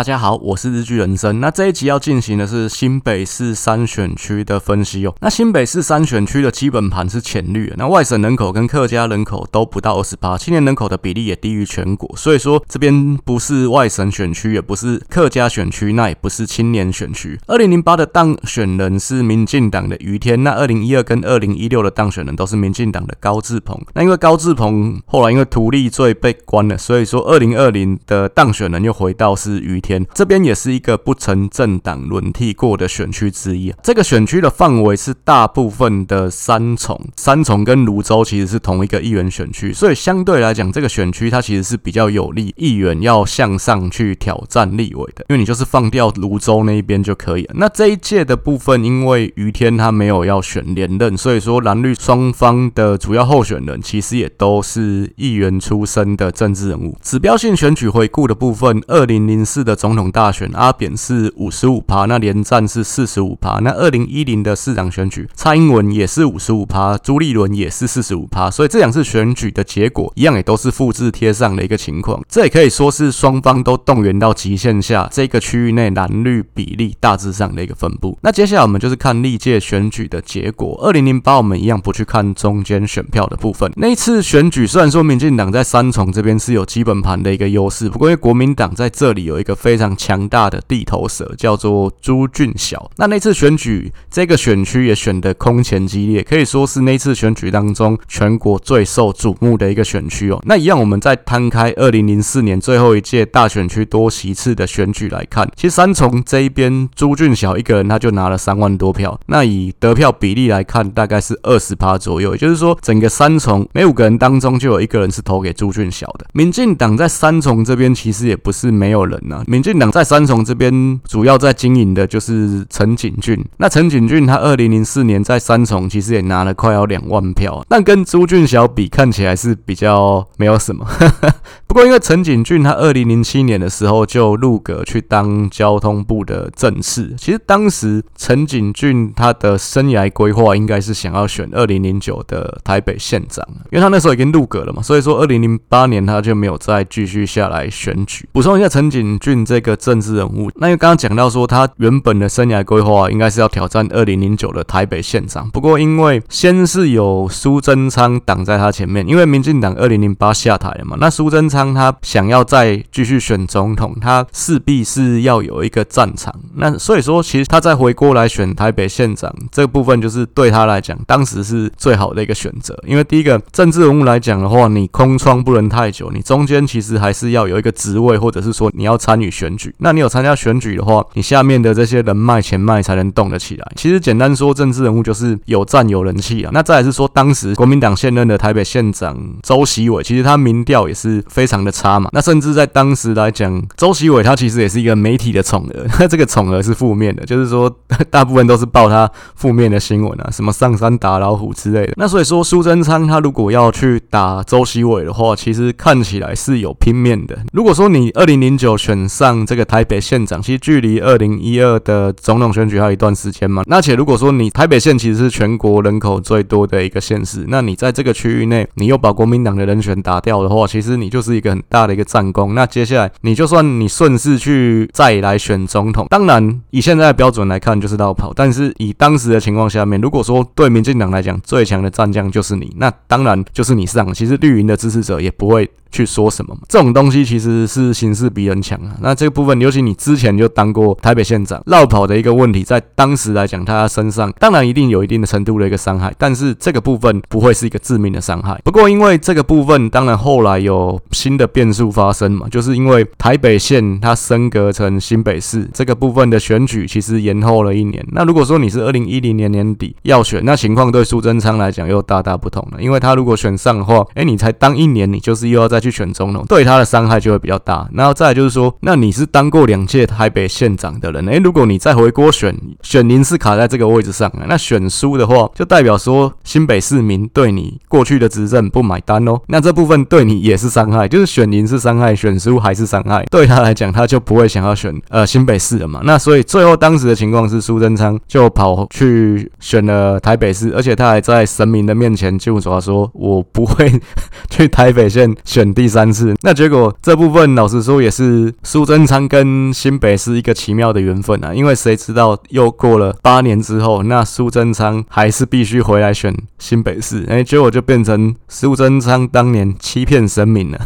大家好，我是日剧人生。那这一集要进行的是新北市三选区的分析哦。那新北市三选区的基本盘是浅绿，那外省人口跟客家人口都不到二十八，青年人口的比例也低于全国，所以说这边不是外省选区，也不是客家选区，那也不是青年选区。二零零八的当选人是民进党的余天，那二零一二跟二零一六的当选人都是民进党的高志鹏。那因为高志鹏后来因为图利罪被关了，所以说二零二零的当选人又回到是余天。这边也是一个不曾政党轮替过的选区之一。这个选区的范围是大部分的三重，三重跟芦洲其实是同一个议员选区，所以相对来讲，这个选区它其实是比较有利议员要向上去挑战立委的，因为你就是放掉芦洲那一边就可以了。那这一届的部分，因为于天他没有要选连任，所以说蓝绿双方的主要候选人其实也都是议员出身的政治人物。指标性选举回顾的部分，二零零四的总统大选，阿扁是五十五趴，那连战是四十五趴。那二零一零的市长选举，蔡英文也是五十五趴，朱立伦也是四十五趴。所以这两次选举的结果，一样也都是复制贴上的一个情况。这也可以说是双方都动员到极限下，这个区域内蓝绿比例大致上的一个分布。那接下来我们就是看历届选举的结果。二零零八我们一样不去看中间选票的部分。那一次选举虽然说民进党在三重这边是有基本盘的一个优势，不过因为国民党在这里有一个非常强大的地头蛇叫做朱俊晓。那那次选举，这个选区也选得空前激烈，可以说是那次选举当中全国最受瞩目的一个选区哦。那一样，我们再摊开二零零四年最后一届大选区多席次的选举来看，其实三重这一边朱俊晓一个人他就拿了三万多票。那以得票比例来看，大概是二十趴左右，也就是说，整个三重每五个人当中就有一个人是投给朱俊晓的。民进党在三重这边其实也不是没有人呐、民进党在三重这边主要在经营的就是陈景峻。那陈景峻他二零零四年在三重其实也拿了快要两万票，但跟朱俊晓比看起来是比较没有什么。不过因为陈景峻他二零零七年的时候就入阁去当交通部的正事，其实当时陈景峻他的生涯规划应该是想要选二零零九的台北县长，因为他那时候已经入阁了嘛，所以说二零零八年他就没有再继续下来选举。补充一下陈景俊这个政治人物，那因为刚刚讲到说，他原本的生涯规划应该是要挑战二零零九的台北县长，不过因为先是有苏贞昌挡在他前面，因为民进党二零零八下台了嘛，那苏贞昌他想要再继续选总统，他势必是要有一个战场，那所以说，其实他再回过来选台北县长这个部分，就是对他来讲，当时是最好的一个选择，因为第一个政治人物来讲的话，你空窗不能太久，你中间其实还是要有一个职位，或者是说你要参与。选举，那你有参加选举的话，你下面的这些人脉钱脉才能动得起来。其实简单说，政治人物就是有赞有人气啊。那再来是说，当时国民党现任的台北县长周锡玮，其实他民调也是非常的差嘛。那甚至在当时来讲，周锡玮他其实也是一个媒体的宠儿，那这个宠儿是负面的，就是说 大部分都是报他负面的新闻啊，什么上山打老虎之类的。那所以说，苏贞昌他如果要去打周锡玮的话，其实看起来是有拼面的。如果说你二零零九选上，这个台北县长，其实距离二零一二的总统选举还有一段时间嘛。那且如果说你台北县其实是全国人口最多的一个县市，那你在这个区域内，你又把国民党的人选打掉的话，其实你就是一个很大的一个战功。那接下来你就算你顺势去再来选总统，当然以现在的标准来看就是落跑，但是以当时的情况下面，如果说对民进党来讲最强的战将就是你，那当然就是你上。其实绿营的支持者也不会。去说什么嘛？这种东西其实是形势比人强啊。那这个部分，尤其你之前就当过台北县长，绕跑的一个问题，在当时来讲，他身上当然一定有一定的程度的一个伤害，但是这个部分不会是一个致命的伤害。不过，因为这个部分，当然后来有新的变数发生嘛，就是因为台北县它升格成新北市，这个部分的选举其实延后了一年。那如果说你是二零一零年年底要选，那情况对苏贞昌来讲又大大不同了，因为他如果选上的话，哎，你才当一年，你就是又要在去选总统，对他的伤害就会比较大。然后再就是说，那你是当过两届台北县长的人，诶，如果你再回锅选，选您是卡在这个位置上，那选输的话，就代表说新北市民对你过去的执政不买单哦。那这部分对你也是伤害，就是选您是伤害，选输还是伤害。对他来讲，他就不会想要选呃新北市了嘛。那所以最后当时的情况是，苏贞昌就跑去选了台北市，而且他还在神明的面前就说：“我不会 去台北县选第三次。那结果这部分老实说也是苏贞昌跟新北市一个奇妙的缘分啊，因为谁知道又过了八年之后，那苏贞昌还是必须回来选新北市，哎，结果就变成苏贞昌当年欺骗神明了。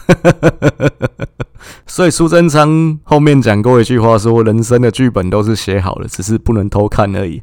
所以苏贞昌后面讲过一句话，说人生的剧本都是写好了，只是不能偷看而已。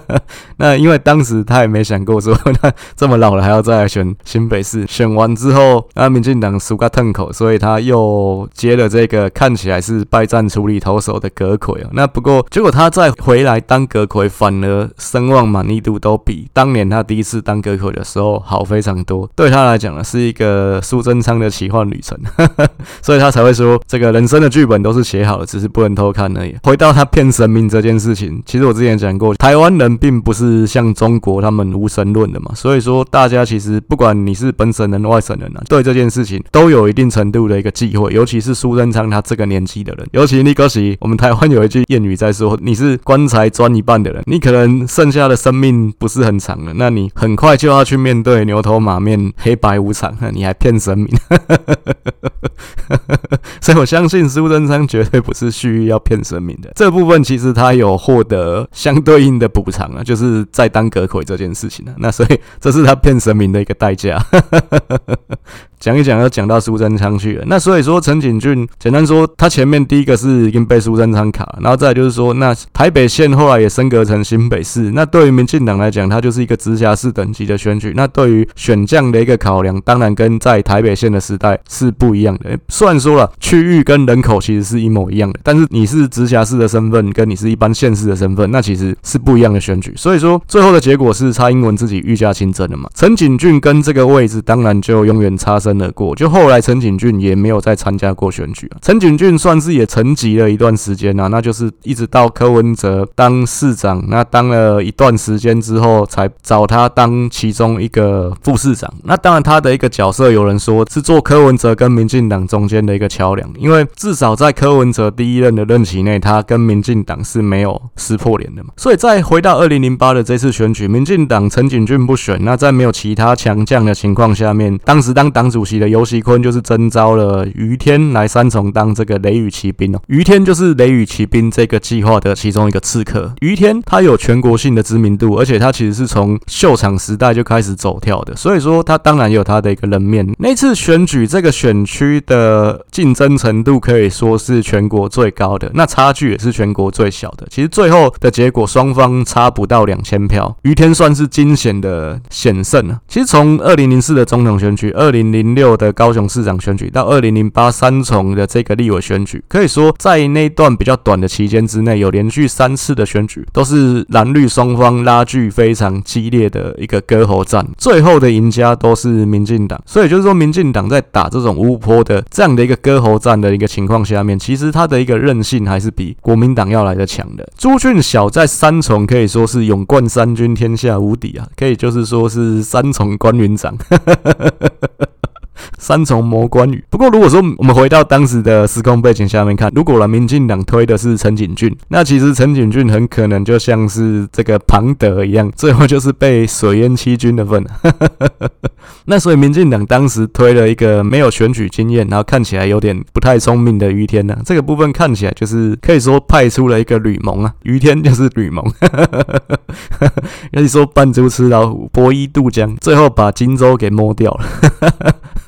那因为当时他也没想过说，那这么老了还要再来选新北市，选完之后，那民进党输个痛口，所以他又接了这个看起来是败战处理投手的阁揆。那不过结果他再回来当阁揆，反而声望满意度都比当年他第一次当阁揆的时候好非常多。对他来讲呢，是一个苏贞昌的奇幻旅程，所以他才会。说这个人生的剧本都是写好了，只是不能偷看而已。回到他骗神明这件事情，其实我之前讲过，台湾人并不是像中国他们无神论的嘛，所以说大家其实不管你是本省人、外省人啊，对这件事情都有一定程度的一个忌讳，尤其是苏贞昌他这个年纪的人，尤其你可惜我们台湾有一句谚语在说，你是棺材钻一半的人，你可能剩下的生命不是很长了，那你很快就要去面对牛头马面、黑白无常，你还骗神明。所以我相信苏贞昌绝对不是蓄意要骗神明的，这部分其实他有获得相对应的补偿啊，就是在当阁揆这件事情啊，那所以这是他骗神明的一个代价。讲一讲，要讲到苏贞昌去了。那所以说，陈景峻简单说，他前面第一个是已经被苏贞昌卡，然后再就是说，那台北县后来也升格成新北市。那对于民进党来讲，它就是一个直辖市等级的选举。那对于选将的一个考量，当然跟在台北县的时代是不一样的。虽然说了区域跟人口其实是一模一样的，但是你是直辖市的身份，跟你是一般县市的身份，那其实是不一样的选举。所以说，最后的结果是蔡英文自己御驾亲征了嘛。陈景峻跟这个位置，当然就永远差生。过就后来陈景峻也没有再参加过选举啊，陈景峻算是也沉寂了一段时间啊，那就是一直到柯文哲当市长，那当了一段时间之后，才找他当其中一个副市长。那当然他的一个角色，有人说是做柯文哲跟民进党中间的一个桥梁，因为至少在柯文哲第一任的任期内，他跟民进党是没有撕破脸的嘛。所以再回到二零零八的这次选举，民进党陈景峻不选，那在没有其他强将的情况下面，当时当党主。席的游锡坤就是征召了于天来三重当这个雷雨骑兵哦，于天就是雷雨骑兵这个计划的其中一个刺客。于天他有全国性的知名度，而且他其实是从秀场时代就开始走跳的，所以说他当然有他的一个人面。那次选举这个选区的竞争程度可以说是全国最高的，那差距也是全国最小的。其实最后的结果双方差不到两千票，于天算是惊险的险胜啊。其实从二零零四的总统选举，二零零六的高雄市长选举到二零零八三重的这个立委选举，可以说在那段比较短的期间之内，有连续三次的选举都是蓝绿双方拉锯非常激烈的一个割喉战，最后的赢家都是民进党。所以就是说，民进党在打这种乌波的这样的一个割喉战的一个情况下面，其实他的一个韧性还是比国民党要来的强的。朱俊晓在三重可以说是勇冠三军，天下无敌啊，可以就是说是三重关云长。三重魔关羽。不过，如果说我们回到当时的时空背景下面看，如果呢，民进党推的是陈景峻，那其实陈景峻很可能就像是这个庞德一样，最后就是被水淹七军的份。那所以，民进党当时推了一个没有选举经验，然后看起来有点不太聪明的于天呢、啊。这个部分看起来就是可以说派出了一个吕蒙啊，于天就是吕蒙。可以说扮猪吃老虎，博弈渡江，最后把荆州给摸掉了。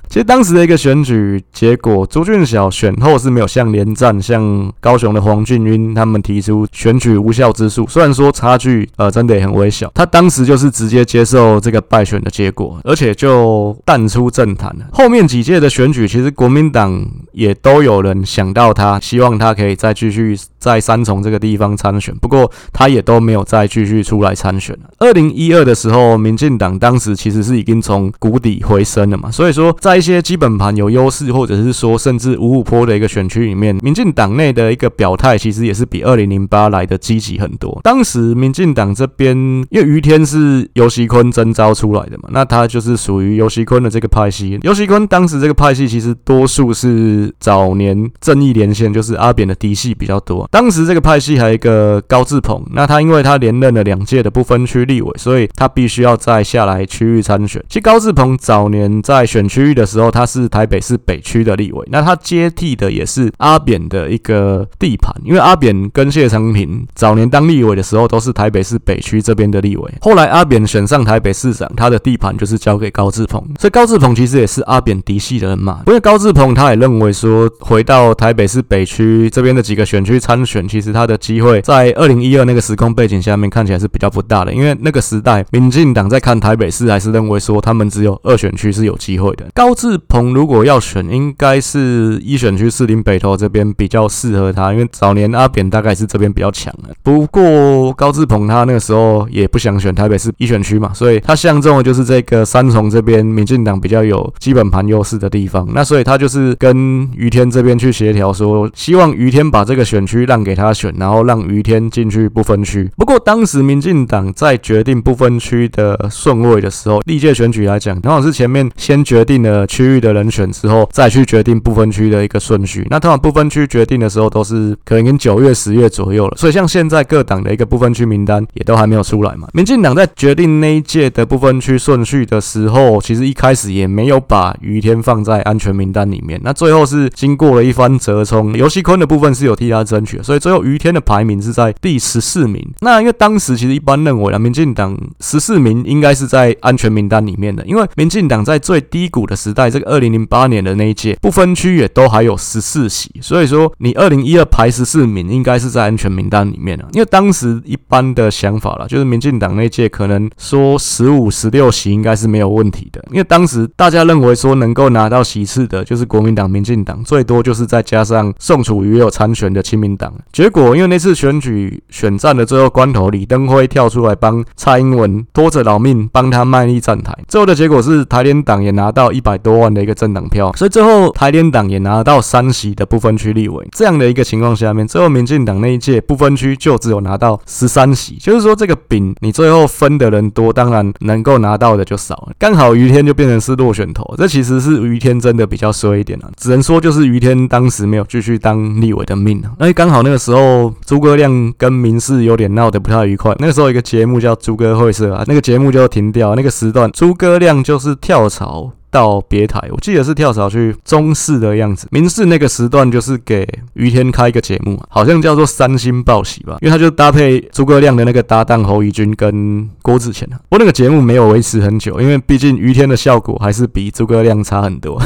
其实当时的一个选举结果，朱俊晓选后是没有像连战、像高雄的黄俊英他们提出选举无效之诉。虽然说差距呃真的也很微小，他当时就是直接接受这个败选的结果，而且就淡出政坛了。后面几届的选举，其实国民党也都有人想到他，希望他可以再继续在三重这个地方参选，不过他也都没有再继续出来参选了。二零一二的时候，民进党当时其实是已经从谷底回升了嘛，所以说在一些基本盘有优势，或者是说甚至五五坡的一个选区里面，民进党内的一个表态，其实也是比二零零八来的积极很多。当时民进党这边，因为于天是游锡坤征召出来的嘛，那他就是属于游锡坤的这个派系。游锡坤当时这个派系其实多数是早年正义连线，就是阿扁的嫡系比较多。当时这个派系还有一个高志鹏，那他因为他连任了两届的不分区立委，所以他必须要再下来区域参选。其实高志鹏早年在选区域的时候，他是台北市北区的立委，那他接替的也是阿扁的一个地盘，因为阿扁跟谢长廷早年当立委的时候都是台北市北区这边的立委，后来阿扁选上台北市长，他的地盘就是交给高志鹏，所以高志鹏其实也是阿扁嫡系的人嘛。因为高志鹏他也认为说，回到台北市北区这边的几个选区参选，其实他的机会在二零一二那个时空背景下面看起来是比较不大的，因为那个时代民进党在看台北市还是认为说他们只有二选区是有机会的。高志鹏如果要选，应该是一选区四零北投这边比较适合他，因为早年阿扁大概是这边比较强的。不过高志鹏他那个时候也不想选台北市一选区嘛，所以他相中的就是这个三重这边民进党比较有基本盘优势的地方。那所以他就是跟于天这边去协调，说希望于天把这个选区让给他选，然后让于天进去不分区。不过当时民进党在决定不分区的顺位的时候，历届选举来讲，通常是前面先决定了区域的人选之后，再去决定不分区的一个顺序。那通常不分区决定的时候，都是可能已经九月、十月左右了。所以像现在各党的一个不分区名单也都还没有出来嘛。民进党在决定那一届的不分区顺序的时候，其实一开始也没有把于天放在安全名单里面。那最后是经过了一番折冲，游锡坤的部分是有替他争取，所以最后于天的排名是在第十四名。那因为当时其实一般认为啊，民进党十四名应该是在安全名单里面的，因为民进党在最低谷的时代，这个二零零八年的那一届不分区也都还有十四席，所以说你二零一二排十四名应该是在安全名单里面的。因为当时一般的想法啦，就是民进党那一届可能说十五、十六席应该是没有问题的，因为当时大家认为说能够拿到席次的就是国民党、民进党，最多就是再加上宋楚瑜也有参选的亲民党。结果因为那次选举选战的最后关头，李登辉跳出来帮蔡英文拖着老命帮他卖力站台，最后的结果是台联党也拿到一百多万的一个政党票，所以最后台联党也拿到三席的不分区立委。这样的一个情况下面，最后民进党那一届不分区就只有拿到十三席，就是说这个饼你最后分的人多，当然能够拿到的就少了。刚好于天就变成是落选头，这其实是于天真的比较衰一点啊，只能说就是于天当时没有继续当立委的命啊。那刚好那个时候诸葛亮跟民视有点闹得不太愉快，那个时候一个节目叫《诸葛会社》啊，那个节目就停掉，那个时段诸葛亮就是跳槽。到别台，我记得是跳槽去中视的样子。民视那个时段就是给于天开一个节目，好像叫做《三星报喜》吧，因为他就搭配诸葛亮的那个搭档侯怡君跟郭志干。不过那个节目没有维持很久，因为毕竟于天的效果还是比诸葛亮差很多。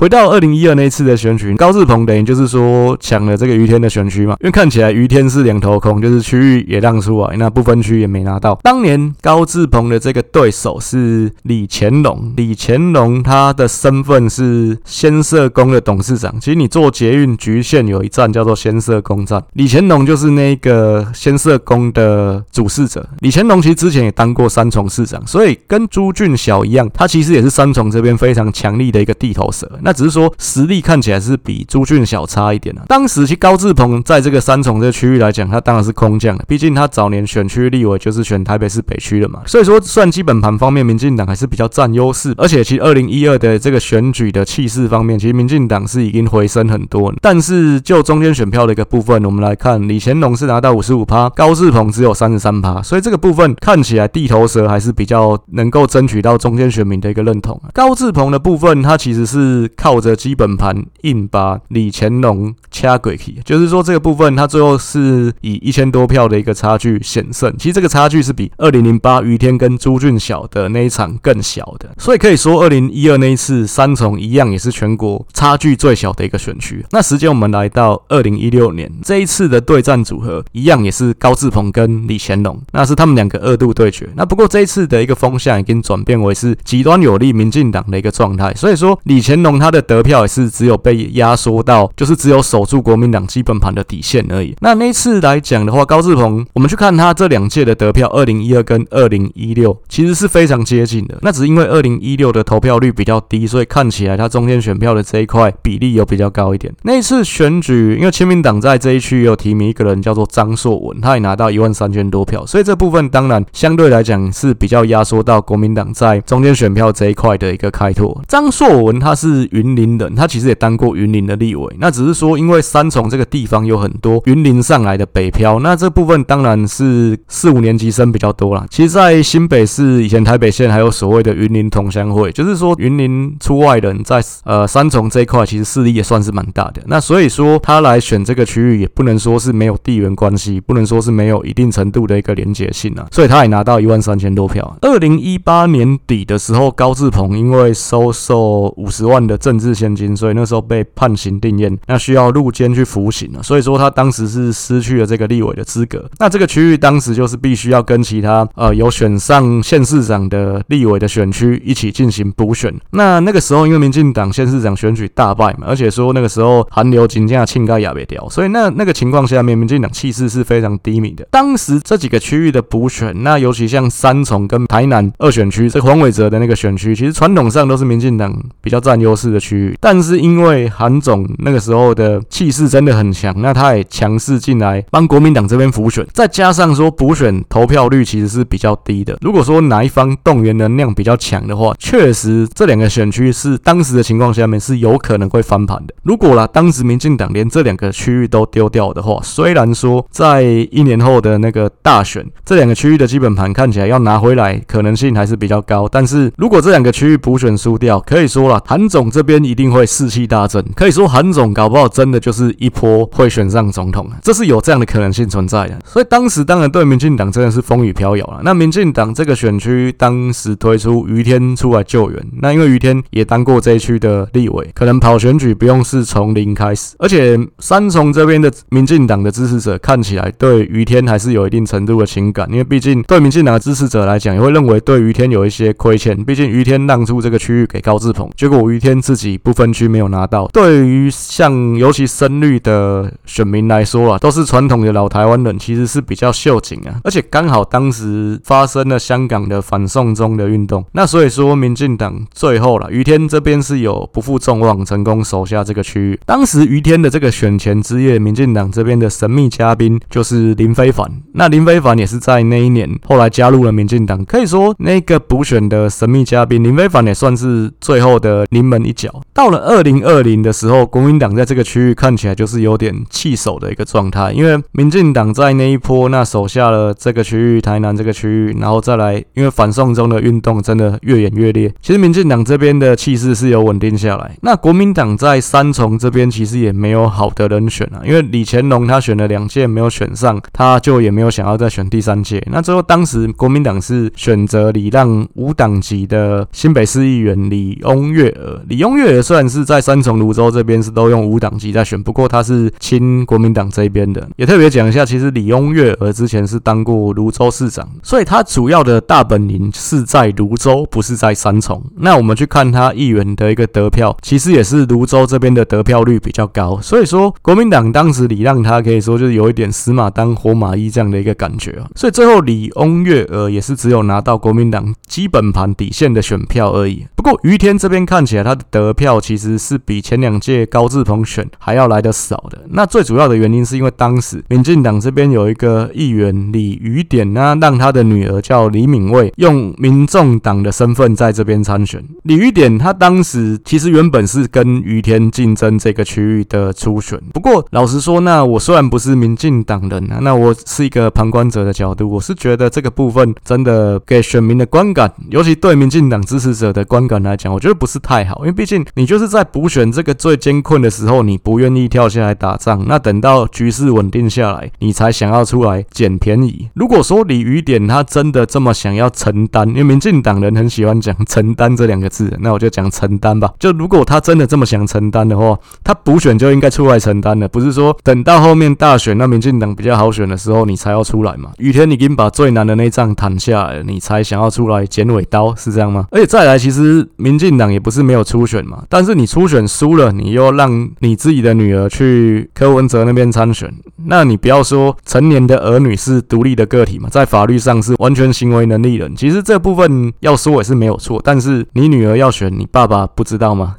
回到二零一二那一次的选举，高志鹏等于就是说抢了这个于天的选区嘛，因为看起来于天是两头空，就是区域也让出来，那不分区也没拿到。当年高志鹏的这个对手是李乾隆，李乾隆他的身份是先啬宫的董事长。其实你做捷运局线有一站叫做先啬宫站，李乾隆就是那个先啬宫的主事者。李乾隆其实之前也当过三重市长，所以跟朱俊晓一样，他其实也是三重这边非常强力的一个地头蛇。那那只是说实力看起来是比朱俊小差一点啊。当时其实高志鹏在这个三重这个区域来讲，他当然是空降的，毕竟他早年选区立委就是选台北市北区的嘛。所以说算基本盘方面，民进党还是比较占优势。而且其实二零一二的这个选举的气势方面，其实民进党是已经回升很多。但是就中间选票的一个部分，我们来看，李乾龙是拿到五十五趴，高志鹏只有三十三趴。所以这个部分看起来地头蛇还是比较能够争取到中间选民的一个认同。高志鹏的部分，他其实是。靠着基本盘硬把李乾龙掐鬼去，就是说这个部分他最后是以一千多票的一个差距险胜。其实这个差距是比二零零八于天跟朱俊晓的那一场更小的，所以可以说二零一二那一次三重一样也是全国差距最小的一个选区。那时间我们来到二零一六年这一次的对战组合一样也是高志鹏跟李乾龙，那是他们两个二度对决。那不过这一次的一个风向已经转变为是极端有利民进党的一个状态，所以说李乾龙他。他的得票也是只有被压缩到，就是只有守住国民党基本盘的底线而已。那那次来讲的话，高志鹏，我们去看他这两届的得票，二零一二跟二零一六，其实是非常接近的。那只是因为二零一六的投票率比较低，所以看起来他中间选票的这一块比例有比较高一点。那次选举，因为亲民党在这一区有提名一个人叫做张硕文，他也拿到一万三千多票，所以这部分当然相对来讲是比较压缩到国民党在中间选票这一块的一个开拓。张硕文他是。云林人，他其实也当过云林的立委。那只是说，因为三重这个地方有很多云林上来的北漂，那这部分当然是四五年级生比较多啦。其实，在新北市以前台北县还有所谓的云林同乡会，就是说云林出外人在呃三重这一块，其实势力也算是蛮大的。那所以说他来选这个区域，也不能说是没有地缘关系，不能说是没有一定程度的一个连结性啊。所以他也拿到一万三千多票。二零一八年底的时候，高志鹏因为收受五十万的政治献金，所以那时候被判刑定谳，那需要入监去服刑了。所以说他当时是失去了这个立委的资格。那这个区域当时就是必须要跟其他呃有选上县市长的立委的选区一起进行补选。那那个时候因为民进党县市长选举大败嘛，而且说那个时候韩流金价庆该亚别掉，所以那那个情况下面，民进党气势是非常低迷的。当时这几个区域的补选，那尤其像三重跟台南二选区，这黄伟哲的那个选区，其实传统上都是民进党比较占优势的区域。但是因为韩总那个时候的气势真的很强，那他也强势进来帮国民党这边辅选，再加上说补选投票率其实是比较低的。如果说哪一方动员能量比较强的话，确实这两个选区是当时的情况下面是有可能会翻盘的。如果啦，当时民进党连这两个区域都丢掉的话，虽然说在一年后的那个大选，这两个区域的基本盘看起来要拿回来可能性还是比较高。但是如果这两个区域补选输掉，可以说啦，韩总这这边一定会士气大振。可以说韩总搞不好真的就是一波会选上总统，这是有这样的可能性存在的。所以当时当然对民进党真的是风雨飘摇了。那民进党这个选区当时推出于天出来救援，那因为于天也当过这一区的立委，可能跑选举不用是从零开始，而且三重这边的民进党的支持者看起来对于天还是有一定程度的情感，因为毕竟对民进党的支持者来讲，也会认为对于天有一些亏欠，毕竟于天让出这个区域给高志鹏，结果于天自己不分区没有拿到。对于像尤其深绿的选民来说啊，都是传统的老台湾人，其实是比较秀景啊，而且刚好当时发生了香港的反送中的运动，那所以说民进党最后了，于天这边是有不负众望，成功守下这个区域。当时于天的这个选前之夜，民进党这边的神秘嘉宾就是林非凡，那林非凡也是在那一年后来加入了民进党，可以说那个补选的神秘嘉宾林非凡也算是最后的临门一脚。到了二零二零的时候，国民党在这个区域看起来就是有点弃守的一个状态，因为民进党在那一波那守下了这个区域，台南这个区域，然后再来，因为反送中的运动真的越演越烈，其实民进党这边的气势是有稳定下来。那国民党在三重这边其实也没有好的人选啊，因为李乾龙他选了两届没有选上，他就也没有想要再选第三届。那最后当时国民党是选择礼让无党籍的新北市议员李翁月娥，李翁月娥虽然是在三重泸州这边是都用无党籍在选，不过他是亲国民党这边的。也特别讲一下，其实李翁月娥之前是当过泸州市长，所以他主要的大本营是在泸州，不是在三重。那我们去看他议员的一个得票，其实也是泸州这边的得票率比较高。所以说，国民党当时礼让他，可以说就是有一点死马当活马医这样的一个感觉啊。所以最后李翁月娥也是只有拿到国民党基本盘底线的选票而已。不过于天这边看起来他的得得票其实是比前两届高志鹏选还要来的少的。那最主要的原因是因为当时民进党这边有一个议员李雨典呢，让他的女儿叫李敏蔚用民众党的身份在这边参选。李余典他当时其实原本是跟于天竞争这个区域的初选。不过老实说，那我虽然不是民进党人啊，那我是一个旁观者的角度，我是觉得这个部分真的给选民的观感，尤其对民进党支持者的观感来讲，我觉得不是太好。因为毕竟你就是在补选这个最艰困的时候，你不愿意跳下来打仗，那等到局势稳定下来，你才想要出来捡便宜。如果说李雨点他真的这么想要承担，因为民进党人很喜欢讲承担这两个字，那我就讲承担吧。就如果他真的这么想承担的话，他补选就应该出来承担了，不是说等到后面大选那民进党比较好选的时候，你才要出来嘛。雨天你已经把最难的那仗谈下来了，你才想要出来剪尾刀，是这样吗？而且再来，其实民进党也不是没有初选嘛，但是你初选输了，你又让你自己的女儿去柯文哲那边参选，那你不要说成年的儿女是独立的个体嘛，在法律上是完全行为能力人。其实这部分要说也是没有错，但是你女儿要选，你爸爸不知道吗？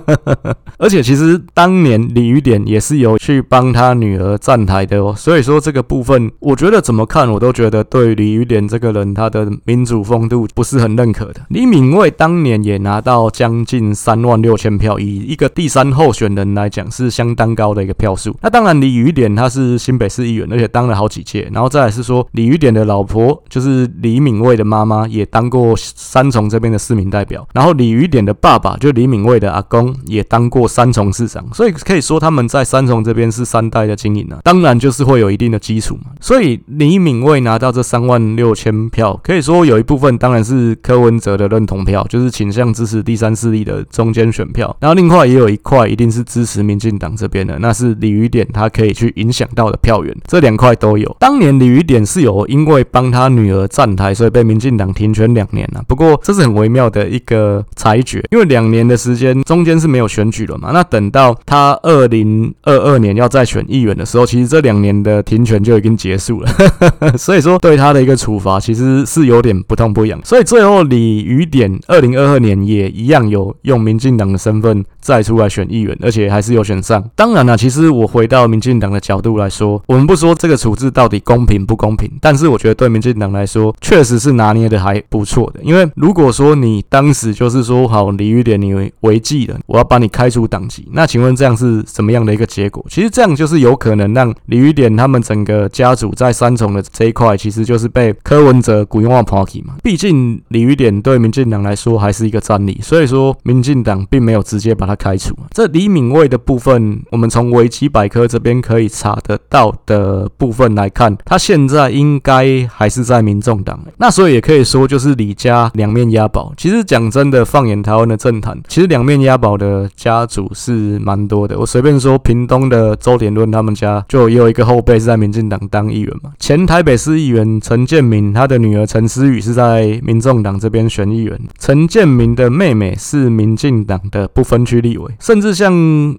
而且其实当年李雨点也是有去帮他女儿站台的哦，所以说这个部分，我觉得怎么看我都觉得对李雨点这个人他的民主风度不是很认可的。李敏蔚当年也拿到将近三万六千票，以一个第三候选人来讲是相当高的一个票数。那当然，李雨典他是新北市议员，而且当了好几届。然后再来是说，李雨典的老婆就是李敏蔚的妈妈，也当过三重这边的市民代表。然后李雨典的爸爸就李敏蔚的阿公也当过三重市长，所以可以说他们在三重这边是三代的经营啊。当然就是会有一定的基础嘛。所以李敏蔚拿到这三万六千票，可以说有一部分当然是柯文哲的认同票，就是倾向支持第三势力的中间选票。然后另外也有一块一定是支持民进党这边的，那是李余典他可以去影响到的票源，这两块都有。当年李余典是有因为帮他女儿站台，所以被民进党停权两年了。不过这是很微妙的一个裁决，因为两年的时间中间是没有选举了嘛。那等到他二零二二年要再选议员的时候，其实这两年的停权就已经结束了。所以说对他的一个处罚其实是有点不痛不痒。所以最后李余典二零二二年也一样有用民进党的身份再出来选议员，而且还是有选上。当然了，其实我回到民进党的角度来说，我们不说这个处置到底公平不公平，但是我觉得对民进党来说，确实是拿捏的还不错的。因为如果说你当时就是说好李余典你违纪了，我要把你开除党籍，那请问这样是什么样的一个结果？其实这样就是有可能让李余典他们整个家族在三重的这一块，其实就是被柯文哲雇佣跑去嘛。毕竟李余典对民进党来说还是一个战力，所以说民进党并没有直接把他开除。这李敏蔚的部分，我们从维基百科这边可以查得到的部分来看，他现在应该还是在民众党。那所以也可以说，就是李家两面押宝。其实讲真的，放眼台湾的政坛，其实两面押宝的家族是蛮多的。我随便说，屏东的周典论他们家就也有一个后辈是在民进党当议员嘛。前台北市议员陈建明，他的女儿陈思雨是在民众党这边选议员。陈建明的妹妹是民进党的不分区立委，甚至像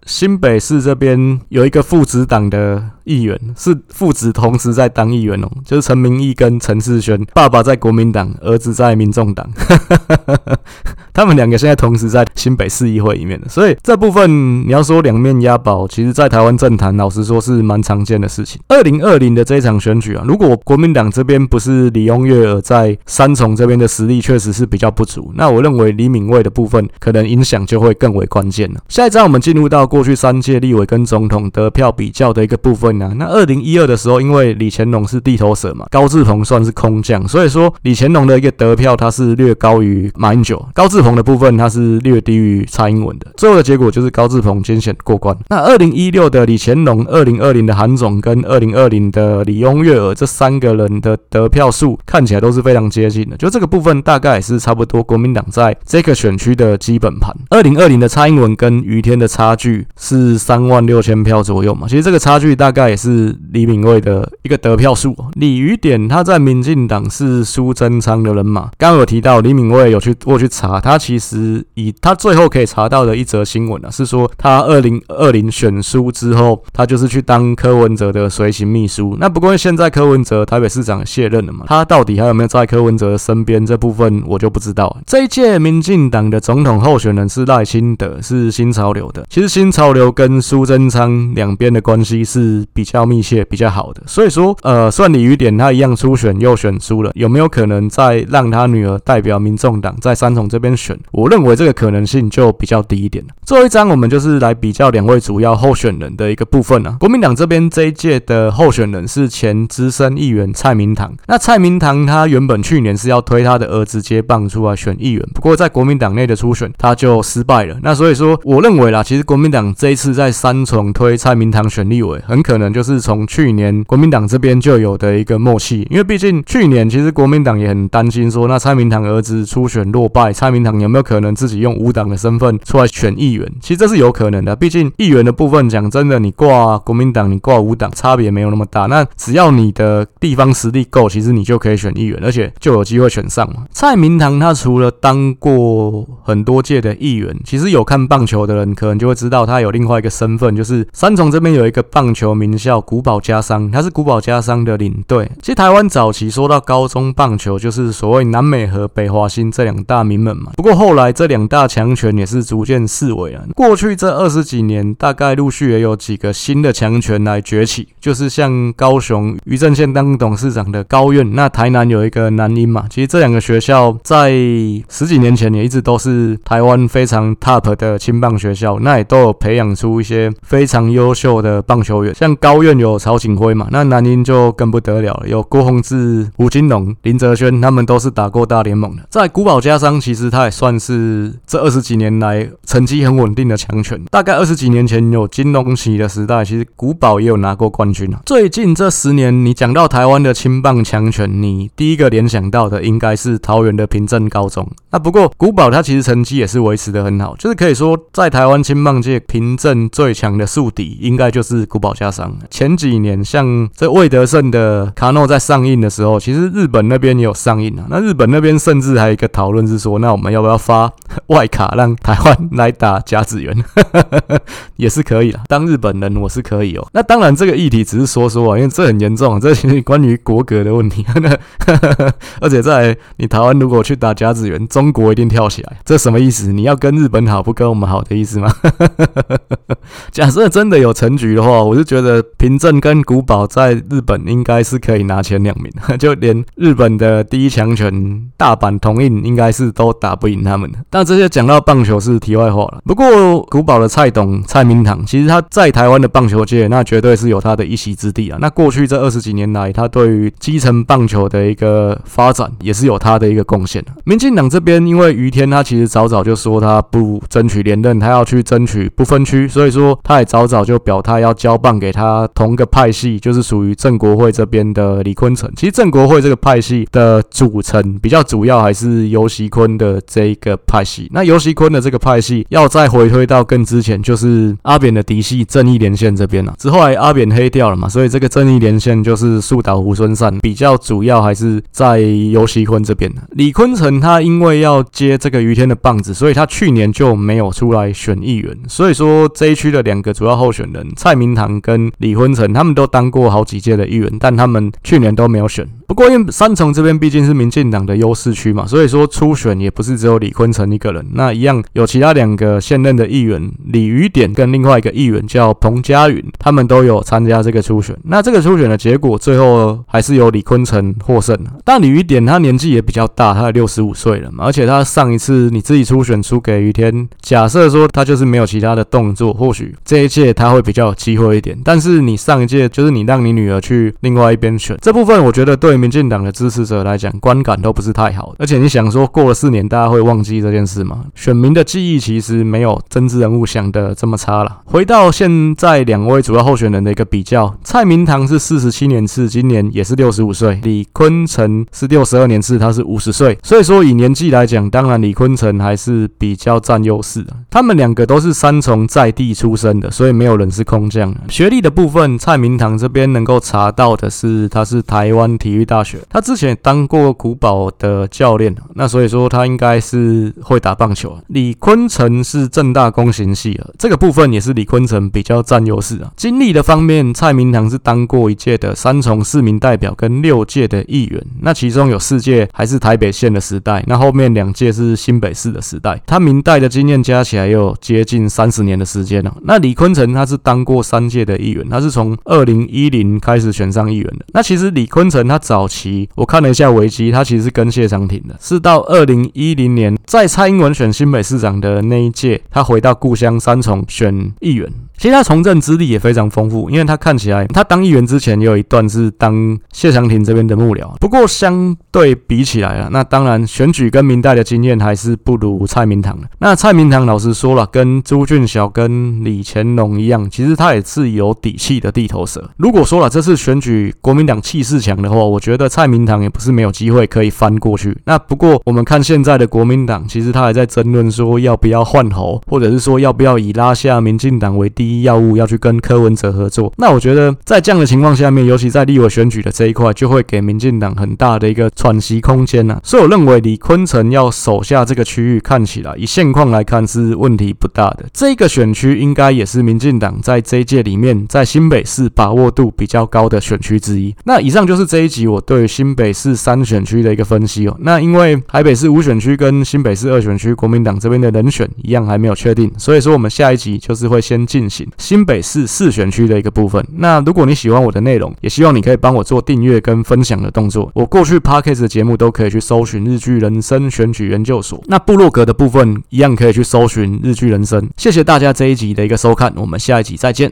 新北市这边有一个父子党的。议员是父子同时在当议员哦，就是陈明义跟陈世轩，爸爸在国民党，儿子在民众党，他们两个现在同时在新北市议会里面的，所以这部分你要说两面押宝，其实在台湾政坛老实说是蛮常见的事情。二零二零的这一场选举啊，如果国民党这边不是李翁月在三重这边的实力确实是比较不足，那我认为李敏蔚的部分可能影响就会更为关键了。下一张我们进入到过去三届立委跟总统得票比较的一个部分啊。那二零一二的时候，因为李乾龙是地头蛇嘛，高志鹏算是空降，所以说李乾龙的一个得票，他是略高于马英九，高志鹏的部分他是略低于蔡英文的。最后的结果就是高志鹏艰险过关。那二零一六的李乾龙、二零二零的韩总跟二零二零的李翁月娥这三个人的得票数看起来都是非常接近的，就这个部分大概也是差不多。国民党在这个选区的基本盘，二零二零的蔡英文跟于天的差距是三万六千票左右嘛，其实这个差距大概。也是李敏蔚的一个得票数。李余典他在民进党是苏贞昌的人马。刚刚有提到李敏蔚有去过去查，他其实以他最后可以查到的一则新闻啊，是说他二零二零选书之后，他就是去当柯文哲的随行秘书。那不过现在柯文哲台北市长卸任了嘛，他到底还有没有在柯文哲的身边？这部分我就不知道。这一届民进党的总统候选选人是赖清德，是新潮流的。其实新潮流跟苏贞昌两边的关系是。比较密切、比较好的，所以说，呃，算李余典他一样初选又选输了，有没有可能再让他女儿代表民众党在三重这边选？我认为这个可能性就比较低一点了。最后一张，我们就是来比较两位主要候选人的一个部分啊。国民党这边这一届的候选人是前资深议员蔡明堂。那蔡明堂他原本去年是要推他的儿子接棒出来选议员，不过在国民党内的初选他他就失败了。那所以说，我认为啦，其实国民党这一次在三重推蔡明堂选立委，很可能。就是从去年国民党这边就有的一个默契，因为毕竟去年其实国民党也很担心说，那蔡明堂儿子初选落败，蔡明堂有没有可能自己用无党的身份出来选议员？其实这是有可能的，毕竟议员的部分讲真的，你挂国民党，你挂无党，差别没有那么大。那只要你的地方实力够，其实你就可以选议员，而且就有机会选上嘛。蔡明堂他除了当过很多届的议员，其实有看棒球的人可能就会知道，他有另外一个身份，就是三重这边有一个棒球名。校古堡家商，他是古堡家商的领队。其实台湾早期说到高中棒球，就是所谓南美和北华新这两大名门嘛。不过后来这两大强权也是逐渐式微啊。过去这二十几年，大概陆续也有几个新的强权来崛起，就是像高雄于正宪当董事长的高院，那台南有一个南音嘛。其实这两个学校在十几年前也一直都是台湾湾非常 top 的青棒学校，那也都有培养出一些非常优秀的棒球员，像高院有曹景辉嘛，那南宁就更不得了了，有郭泓志、吴金龙、林哲轩，他们都是打过大联盟的。在古堡家商，其实他也算是这二十几年来成绩很稳定的强权。大概二十几年前有金龙期的时代，其实古堡也有拿过冠军啊。最近这十年，你讲到台湾的青棒强权，你第一个联想到的应该是桃园的平镇高中。那不过古堡他其实成绩也是维持得很好，就是可以说在台湾青棒界凭证最强的宿敌，应该就是古堡家商。前几年像这魏德胜的卡诺在上映的时候，其实日本那边也有上映啊。那日本那边甚至还有一个讨论是说，那我们要不要发 外卡让台湾来打甲子园？也是可以啦。当日本人我是可以哦。那当然这个议题只是说说啊，因为这很严重啊，这是关于国格的问题。而且在你台湾如果去打甲子园，中国一定跳起来，这什么意思？你要跟日本好，不跟我们好的意思吗？假设真的有成局的话，我就觉得平镇跟古堡在日本应该是可以拿前两名，就连日本的第一强权大阪桐荫应该是都打不赢他们的。但这些讲到棒球是题外话了。不过古堡的蔡董蔡明堂，其实他在台湾的棒球界那绝对是有他的一席之地啊。那过去这二十几年来，他对于基层棒球的一个发展也是有他的一个贡献。民进党这边因为于天他其实早早就说他不争取连任，他要去争取不分区，所以说他也早早就表态要交棒给他同个派系，就是属于郑国会这边的李坤城。其实郑国会这个派系的组成比较主要还是游锡堃的这一个派系。那游锡堃的这个派系要再回推到更之前，就是阿扁的嫡系正义连线这边了。之后来阿扁黑掉了嘛，所以这个正义连线就是树倒猢狲散，比较主要还是在游锡堃这边。李坤城他因为要接这个于天的棒子，所以所以他去年就没有出来选议员。所以说这一区的两个主要候选人蔡明堂跟李坤城，他们都当过好几届的议员，但他们去年都没有选。不过因为三重这边毕竟是民进党的优势区嘛，所以说初选也不是只有李坤城一个人，那一样有其他两个现任的议员李余典跟另外一个议员叫彭佳云，他们都有参加这个初选。那这个初选的结果最后还是由李坤城获胜。但李余典他年纪也比较大，他也六十五岁了嘛，而且他上一次你自己初选输给于天，假设说他就是没有其他的动作，或许这一届他会比较有机会一点。但是你上一届就是你让你女儿去另外一边选，这部分我觉得对。民进党的支持者来讲，观感都不是太好。而且你想说，过了四年，大家会忘记这件事吗？选民的记忆其实没有政治人物想的这么差了。回到现在两位主要候选人的一个比较，蔡明堂是四十七年次，今年也是六十五岁；李坤城是六十二年次，他是五十岁。所以说以年纪来讲，当然李坤城还是比较占优势的。他们两个都是三重在地出身的，所以没有人是空降。学历的部分，蔡明堂这边能够查到的是，他是台湾体育大学，他之前也当过古堡的教练，那所以说他应该是会打棒球。李坤城是政大工行系的，这个部分也是李坤城比较占优势啊。经历的方面，蔡明堂是当过一届的三重市民代表跟六届的议员，那其中有四届还是台北县的时代，那后面两届是新北市的时代。他民代的经验加起来有接近三十年的时间了。那李坤城他是当过三届的议员，他是从二零一零开始选上议员的。那其实李坤城他早早期。我看了一下维基，他其实是跟谢长廷的，是到二零一零年在蔡英文选新北市长的那一届，他回到故乡三重选议员。其实他从政资历也非常丰富，因为他看起来他当议员之前也有一段是当谢长廷这边的幕僚。不过相对比起来啊，那当然选举跟民代的经验还是不如蔡明堂的。那蔡明堂老实说了，跟朱俊晓跟李乾隆一样，其实他也是有底气的地头蛇。如果说了这次选举国民党气势强的话，我觉得蔡明堂也不是没有机会可以翻过去。那不过我们看现在的国民党，其实他还在争论说要不要换候，或者是说要不要以拉下民进党为第。一要务要去跟柯文哲合作，那我觉得在这样的情况下面，尤其在立委选举的这一块，就会给民进党很大的一个喘息空间呐、啊。所以我认为李坤城要守下这个区域，看起来以现况来看是问题不大的。这个选区应该也是民进党在这一届里面在新北市把握度比较高的选区之一。那以上就是这一集我对于新北市三选区的一个分析哦。那因为台北市五选区跟新北市二选区国民党这边的人选一样还没有确定，所以说我们下一集就是会先进行新北市四选区的一个部分。那如果你喜欢我的内容，也希望你可以帮我做订阅跟分享的动作。我过去 Podcast 的节目都可以去搜寻日剧人生选举研究所。那部落格的部分一样可以去搜寻日剧人生。谢谢大家这一集的一个收看，我们下一集再见。